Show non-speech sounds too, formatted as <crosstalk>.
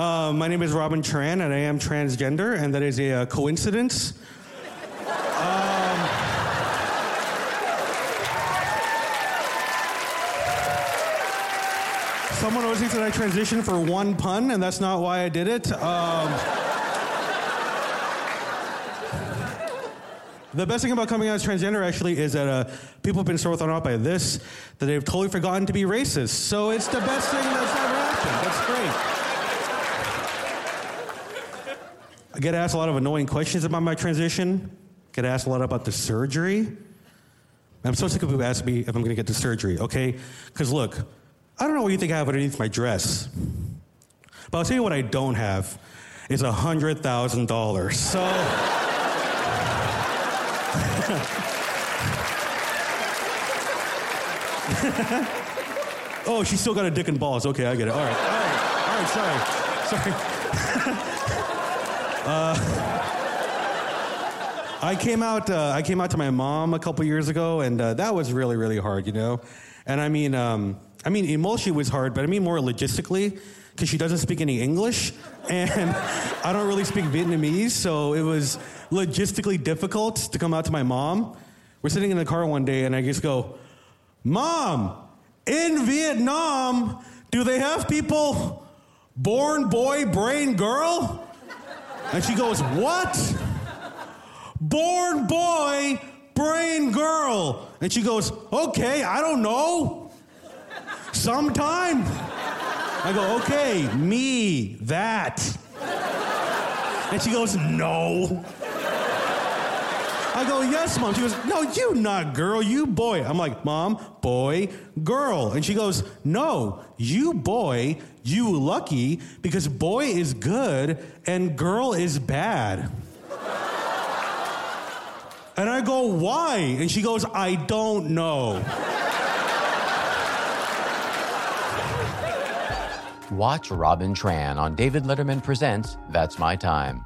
Uh, my name is Robin Tran, and I am transgender, and that is a uh, coincidence. Um, someone always thinks that I transitioned for one pun, and that's not why I did it. Um, the best thing about coming out as transgender actually is that uh, people have been so thrown off by this that they've totally forgotten to be racist. So it's the best thing that's ever happened. That's great. I get asked a lot of annoying questions about my transition. Get asked a lot about the surgery. I'm so sick of people asking me if I'm going to get the surgery, okay? Because look, I don't know what you think I have underneath my dress, but I'll tell you what I don't have is a hundred thousand dollars. So. <laughs> oh, she's still got a dick and balls. Okay, I get it. All right, all right, all right. Sorry, sorry. <laughs> uh, <laughs> I came out. Uh, I came out to my mom a couple years ago, and uh, that was really, really hard, you know. And I mean, um, I mean, emotionally was hard, but I mean more logistically because she doesn't speak any English, <laughs> and I don't really speak Vietnamese, so it was logistically difficult to come out to my mom. We're sitting in the car one day, and I just go, "Mom, in Vietnam, do they have people born boy, brain girl?" And she goes, "What?" born boy, brain girl. And she goes, okay, I don't know. Sometime. I go, okay, me, that. And she goes, no. I go, yes, mom. She goes, no, you not girl, you boy. I'm like, mom, boy, girl. And she goes, no, you boy, you lucky, because boy is good and girl is bad. And I go, why? And she goes, I don't know. Watch Robin Tran on David Letterman Presents That's My Time.